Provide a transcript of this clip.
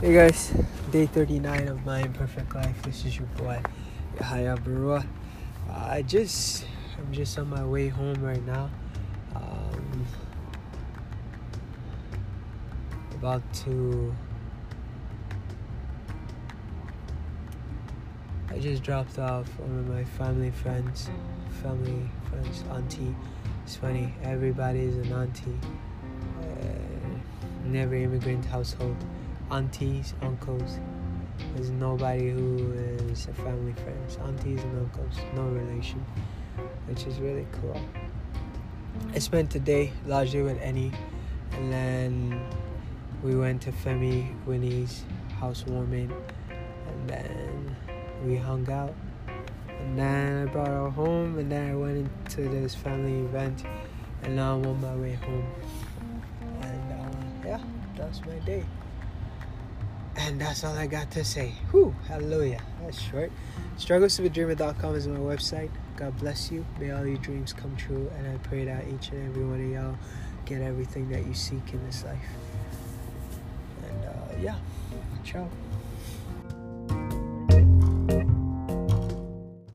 Hey guys, day 39 of my imperfect life. This is your boy Yahya Barua. Uh, I just, I'm just on my way home right now. Um, about to. I just dropped off one of my family friends, family friends, auntie. It's funny, everybody is an auntie uh, in every immigrant household aunties, uncles. There's nobody who is a family friend. aunties and uncles, no relation, which is really cool. I spent the day largely with Annie, and then we went to Femi Winnie's housewarming, and then we hung out. And then I brought her home, and then I went into this family event, and now I'm on my way home. And uh, yeah, that's my day. And that's all I got to say. Whew, hallelujah. That's short. Struggleswithdreamer.com is my website. God bless you. May all your dreams come true. And I pray that each and every one of y'all get everything that you seek in this life. And uh, yeah, ciao.